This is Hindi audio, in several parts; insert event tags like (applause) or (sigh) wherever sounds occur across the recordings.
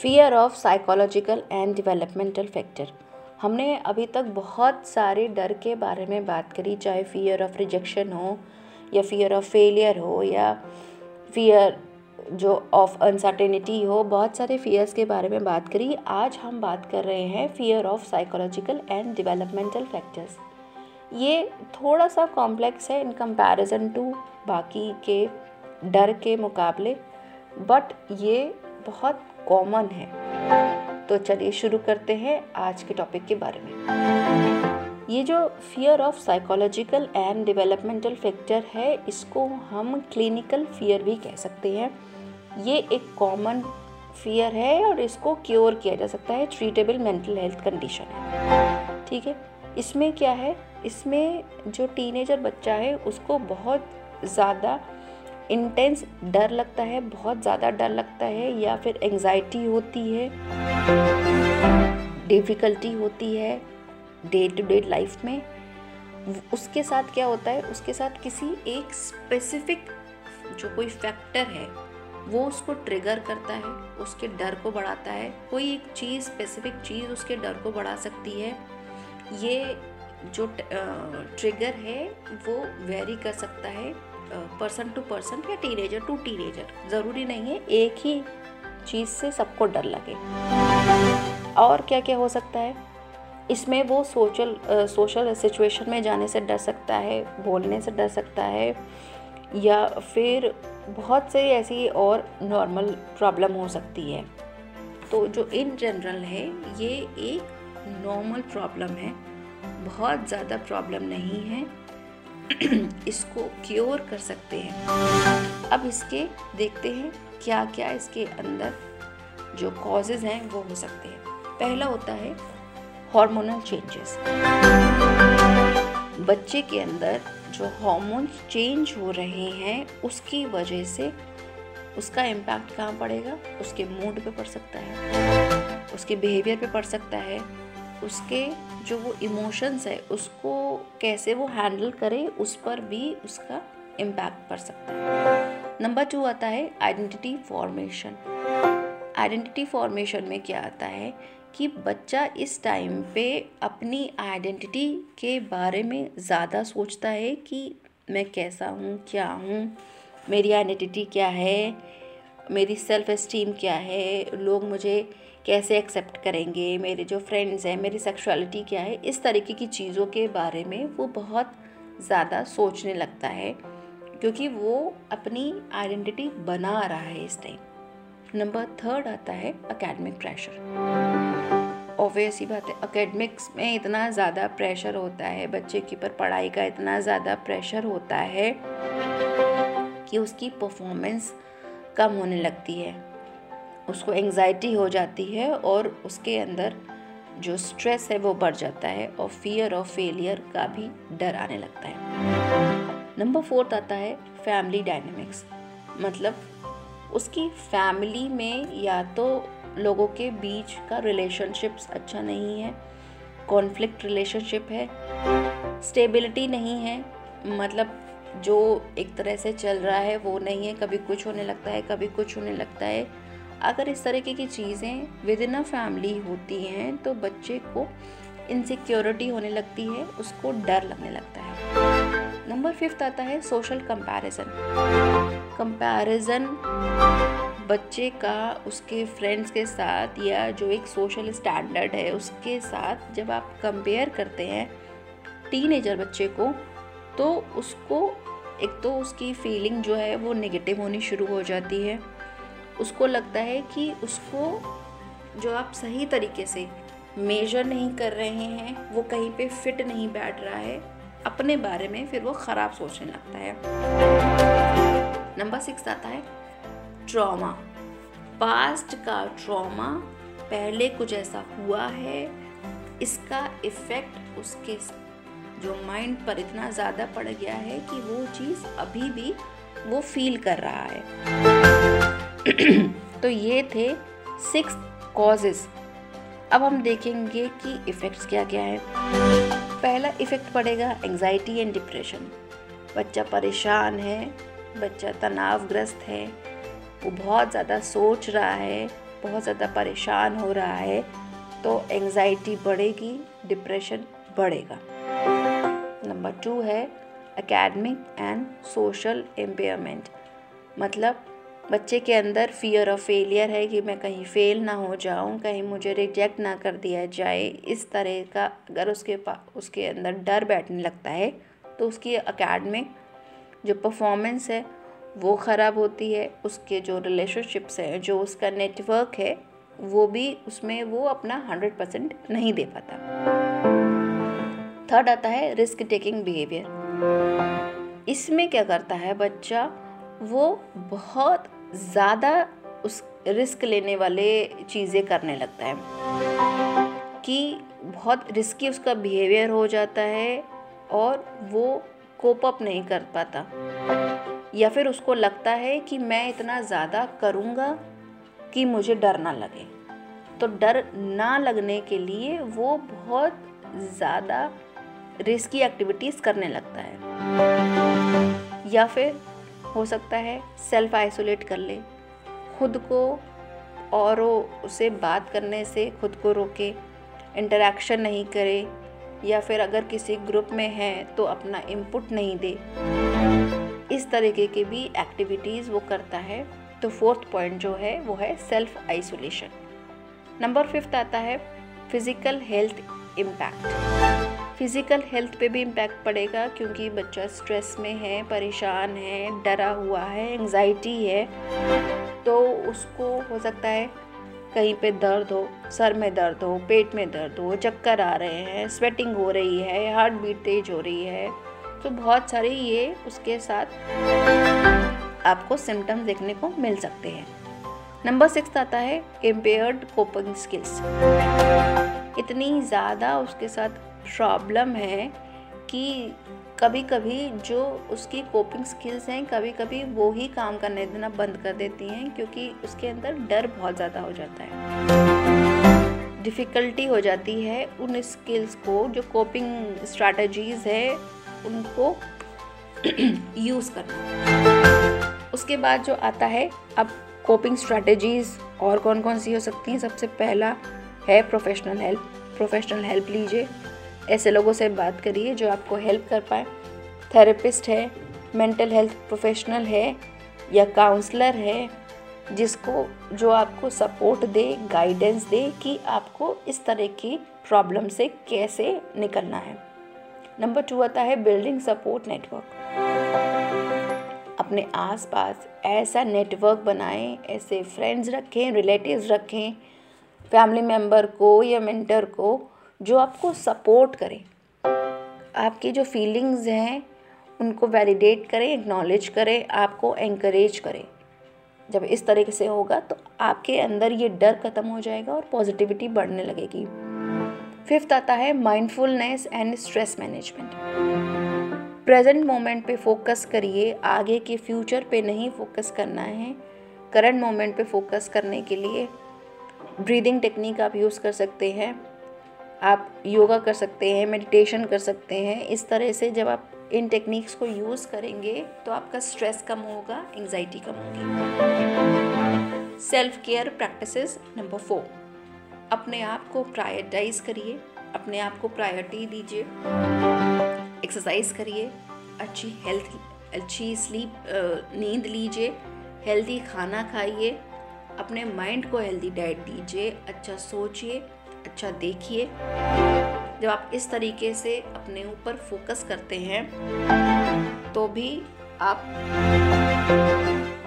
Fear of psychological and developmental factor हमने अभी तक बहुत सारे डर के बारे में बात करी, चाहे फियर ऑफ़ रिजेक्शन हो, या फियर ऑफ़ फेलियर हो, या फियर जो ऑफ़ अनसर्टेनिटी हो, बहुत सारे फियर्स के बारे में बात करी। आज हम बात कर रहे हैं fear of psychological and developmental factors ये थोड़ा सा कॉम्प्लेक्स है इन कंपैरिजन टू बाकी के डर के मुकाबले बट ये बहुत कॉमन है। तो चलिए शुरू करते हैं आज के टॉपिक के बारे में। ये जो fear of psychological and developmental factor है, इसको हम क्लिनिकल फियर भी कह सकते हैं। ये एक कॉमन फियर है और इसको क्योर किया जा सकता है। ट्रीटेबल मेंटल हेल्थ कंडीशन है। ठीक है? इसमें क्या है? इसमें जो टीनेजर बच्चा है, उसको बहुत ज़्यादा इंटेंस डर लगता है, बहुत ज़्यादा डर लगता है या फिर एंजाइटी होती है डिफ़िकल्टी होती है डे टू डे लाइफ में, उसके साथ क्या होता है, उसके साथ किसी एक स्पेसिफिक जो कोई फैक्टर है, वो उसको ट्रिगर करता है, उसके डर को बढ़ाता है, कोई एक चीज़ स्पेसिफिक चीज़ उसके डर को बढ़ा सकती है, ये जो ट्रिगर है, वो वेरी कर सकता है। पर्सन टू पर्सन या टीनेजर टू टीनेजर ज़रूरी नहीं है, एक ही चीज़ से सबको डर लगे। और क्या क्या हो सकता है? इसमें वो सोशल सोशल सिचुएशन में जाने से डर सकता है, बोलने से डर सकता है, या फिर बहुत से ऐसी और नॉर्मल प्रॉब्लम हो सकती है। तो जो इन जनरल है, ये एक नॉर्मल प्रॉब्लम है। बहुत ज़्यादा प्रॉब्लम नहीं है। (clears throat) इसको क्योर कर सकते हैं। अब इसके देखते हैं क्या क्या इसके अंदर जो कॉजेज़ हैं, वो हो सकते हैं। पहला होता है हार्मोनल चेंजेस बच्चे के अंदर जो हार्मोन्स चेंज हो रहे हैं, उसकी वजह से उसका इम्पैक्ट कहाँ पड़ेगा? उसके मूड पे पड़ सकता है। उसके बिहेवियर पे पड़ सकता है। उसके जो वो इमोशंस है, उसको कैसे वो हैंडल करे, उस पर भी उसका इम्पैक्ट पड़ सकता है। नंबर टू आता है आइडेंटिटी फॉर्मेशन आइडेंटिटी फॉर्मेशन में क्या आता है कि बच्चा इस टाइम पे अपनी आइडेंटिटी के बारे में ज़्यादा सोचता है कि मैं कैसा हूँ, क्या हूँ, मेरी आइडेंटिटी क्या है मेरी सेल्फ इस्टीम क्या है? लोग मुझे कैसे एक्सेप्ट करेंगे? मेरे जो फ्रेंड्स हैं, मेरी सेक्सुअलिटी क्या है? इस तरीके की चीज़ों के बारे में वो बहुत ज़्यादा सोचने लगता है, क्योंकि वो अपनी आइडेंटिटी बना रहा है इस टाइम नंबर थर्ड आता है अकेडमिक प्रेशर ऑब्वियस ही बात है अकेडमिक्स में इतना ज़्यादा प्रेशर होता है, बच्चे के ऊपर पढ़ाई का इतना ज़्यादा प्रेशर होता है कि उसकी परफॉर्मेंस कम होने लगती है। उसको एंजाइटी हो जाती है और उसके अंदर जो स्ट्रेस है वो बढ़ जाता है और फियर ऑफ़ फेलियर का भी डर आने लगता है। नंबर फोर्थ आता है फैमिली डायनेमिक्स मतलब उसकी फैमिली में या तो लोगों के बीच का रिलेशनशिप्स अच्छा नहीं है कॉन्फ्लिक्ट रिलेशनशिप है स्टेबिलिटी नहीं है मतलब जो एक तरह से चल रहा है, वो नहीं है, कभी कुछ होने लगता है, कभी कुछ होने लगता है। अगर इस तरीके की चीज़ें विद इन अ फैमिली होती हैं तो बच्चे को इनसिक्योरिटी होने लगती है, उसको डर लगने लगता है। नंबर फिफ्थ आता है सोशल कंपैरिजन कंपैरिजन बच्चे का, उसके फ्रेंड्स के साथ या जो एक सोशल स्टैंडर्ड है, उसके साथ जब आप कंपेयर करते हैं टीनेजर बच्चे को तो उसको, एक तो उसकी फीलिंग जो है वो नेगेटिव होनी शुरू हो जाती है। उसको लगता है कि उसको जो आप सही तरीके से मेजर नहीं कर रहे हैं, वो कहीं पे फिट नहीं बैठ रहा है, अपने बारे में फिर वो ख़राब सोचने लगता है। नंबर सिक्स आता है ट्रॉमा पास्ट का ट्रॉमा पहले कुछ ऐसा हुआ है, इसका इफ़ेक्ट उसके जो माइंड पर इतना ज़्यादा पड़ गया है कि वो चीज़ अभी भी वो फील कर रहा है। (clears throat) तो ये थे सिक्स कॉजेस अब हम देखेंगे कि इफ़ेक्ट्स क्या क्या है। पहला इफ़ेक्ट पड़ेगा एंजाइटी एंड डिप्रेशन बच्चा परेशान है, बच्चा तनावग्रस्त है, वो बहुत ज़्यादा सोच रहा है, बहुत ज़्यादा परेशान हो रहा है तो एंजाइटी बढ़ेगी डिप्रेशन बढ़ेगा। नंबर टू है एकेडमिक एंड सोशल एम्पेयरमेंट मतलब बच्चे के अंदर फियर ऑफ़ फेलियर है कि मैं कहीं फेल ना हो जाऊँ, कहीं मुझे रिजेक्ट ना कर दिया जाए, इस तरह का अगर उसके पास उसके अंदर डर बैठने लगता है तो उसकी अकेडमिक जो परफॉर्मेंस है वो ख़राब होती है, उसके जो रिलेशनशिप्स हैं, जो उसका नेटवर्क है, वो भी उसमें वो अपना हंड्रेड परसेंट नहीं दे पाता। थर्ड आता है रिस्क टेकिंग बिहेवियर। इसमें क्या करता है बच्चा? वो बहुत ज़्यादा उस रिस्क लेने वाले चीज़ें करने लगता है। कि बहुत रिस्की उसका बिहेवियर हो जाता है और वो कोप अप नहीं कर पाता। या फिर उसको लगता है कि मैं इतना ज़्यादा करूँगा कि मुझे डर ना लगे। तो डर ना लगने के लिए वो बहुत ज़्यादा रिस्की एक्टिविटीज़ करने लगता है। या फिर हो सकता है सेल्फ आइसोलेट कर ले। खुद को और उसे बात करने से खुद को रोके, इंटरेक्शन नहीं करे, या फिर अगर किसी ग्रुप में है तो अपना इनपुट नहीं दे। इस तरीके की भी एक्टिविटीज़ वो करता है। तो फोर्थ पॉइंट जो है वो है सेल्फ आइसोलेशन। नंबर फिफ्थ आता है physical health impact. Physical health पे भी इम्पैक्ट पड़ेगा क्योंकि बच्चा स्ट्रेस में है, परेशान है, डरा हुआ है एंजाइटी है तो उसको हो सकता है कहीं पे दर्द हो, सर में दर्द हो, पेट में दर्द हो, चक्कर आ रहे हैं स्वेटिंग हो रही है हार्ट बीट तेज हो रही है तो बहुत सारे ये उसके साथ आपको सिम्टम्स देखने को मिल सकते हैं। नंबर सिक्स आता है इम्पेयर्ड कोपिंग स्किल्स इतनी ज़्यादा उसके साथ प्रॉब्लम है कि कभी कभी जो उसकी कोपिंग स्किल्स हैं कभी कभी वो ही काम करने देना बंद कर देती हैं, क्योंकि उसके अंदर डर बहुत ज़्यादा हो जाता है। डिफ़िकल्टी हो जाती है उन स्किल्स को, जो कोपिंग स्ट्रैटेजीज़ है, उनको (clears throat) यूज़ करना। उसके बाद जो आता है, अब कोपिंग स्ट्रैटेजीज़ और कौन कौन सी हो सकती हैं? सबसे पहला है प्रोफेशनल हेल्प प्रोफेशनल हेल्प लीजिए। ऐसे लोगों से बात करिए जो आपको हेल्प कर पाए। थेरेपिस्ट है मेंटल हेल्थ प्रोफेशनल है, या काउंसलर है, जिसको, जो आपको सपोर्ट दे गाइडेंस दे कि आपको इस तरह की प्रॉब्लम से कैसे निकलना है। नंबर टू आता है बिल्डिंग सपोर्ट नेटवर्क अपने आसपास ऐसा नेटवर्क बनाएँ, ऐसे फ्रेंड्स रखें रिलेटिव्स रखें फैमिली मेंबर को या मेंटर को जो आपको सपोर्ट करें। आपकी जो फीलिंग्स हैं, उनको वैलिडेट करें एक्नॉलेज करें, आपको एंकरेज करें। जब इस तरीके से होगा तो आपके अंदर ये डर ख़त्म हो जाएगा और पॉजिटिविटी बढ़ने लगेगी। फिफ्थ आता है mindfulness and stress management present moment पे फोकस करिए, आगे के फ्यूचर पे नहीं फोकस करना है। करंट मोमेंट पे फोकस करने के लिए ब्रीदिंग टेक्निक आप यूज़ कर सकते हैं, आप योगा कर सकते हैं मेडिटेशन कर सकते हैं, इस तरह से जब आप इन टेक्निक्स को यूज़ करेंगे तो आपका स्ट्रेस कम होगा एंजाइटी कम होगी। Self care practices number four अपने आप को प्रायोरिटाइज करिए, अपने आप को प्रायोरिटी दीजिए। एक्सरसाइज करिए, अच्छी हेल्थ अच्छी स्लीप नींद लीजिए हेल्दी खाना खाइए। अपने माइंड को हेल्दी डाइट दीजिए अच्छा सोचिए अच्छा देखिए। जब आप इस तरीके से अपने ऊपर फोकस करते हैं तो भी आप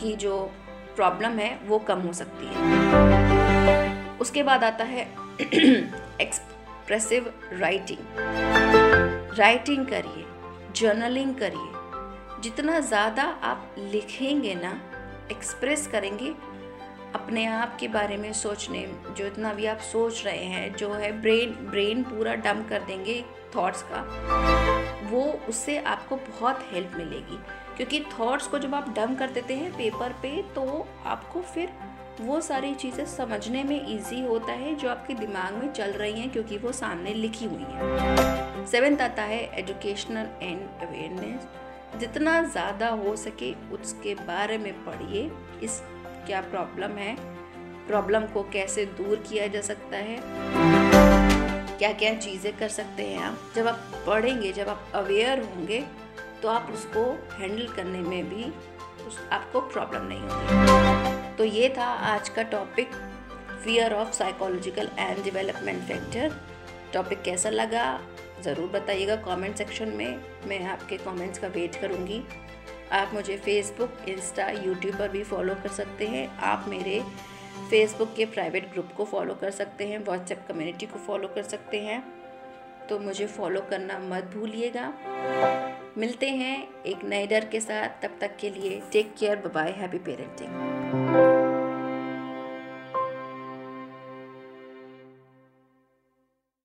की जो प्रॉब्लम है, वो कम हो सकती है। उसके बाद आता है एक्सप्रेसिव राइटिंग राइटिंग करिए जर्नलिंग करिए। जितना ज़्यादा आप लिखेंगे ना एक्सप्रेस करेंगे अपने आप के बारे में सोचने, जो इतना भी आप सोच रहे हैं, जो है ब्रेन ब्रेन पूरा डम कर देंगे थॉट्स का, वो उससे आपको बहुत हेल्प मिलेगी। क्योंकि थॉट्स को जब आप डम कर देते हैं पेपर पे तो आपको फिर वो सारी चीज़ें समझने में इजी होता है जो आपके दिमाग में चल रही हैं, क्योंकि वो सामने लिखी हुई हैं। सेवेंथ आता है एजुकेशनल एंड अवेयरनेस जितना ज़्यादा हो सके उसके बारे में पढ़िए, इस क्या प्रॉब्लम है? प्रॉब्लम को कैसे दूर किया जा सकता है? क्या क्या चीज़ें कर सकते हैं आप? जब आप पढ़ेंगे, जब आप अवेयर होंगे तो आप उसको हैंडल करने में भी उस, आपको प्रॉब्लम नहीं होगी। तो ये था आज का topic fear of psychological and development factor topic कैसा लगा? ज़रूर बताइएगा कमेंट सेक्शन में। मैं आपके कमेंट्स का वेट करूँगी। आप मुझे फेसबुक इंस्टा यूट्यूब पर भी फॉलो कर सकते हैं। आप मेरे फेसबुक के प्राइवेट ग्रुप को फॉलो कर सकते हैं व्हाट्सएप कम्युनिटी को फॉलो कर सकते हैं। तो मुझे फॉलो करना मत भूलिएगा। मिलते हैं एक नए डर के साथ। तब तक के लिए take care bye happy parenting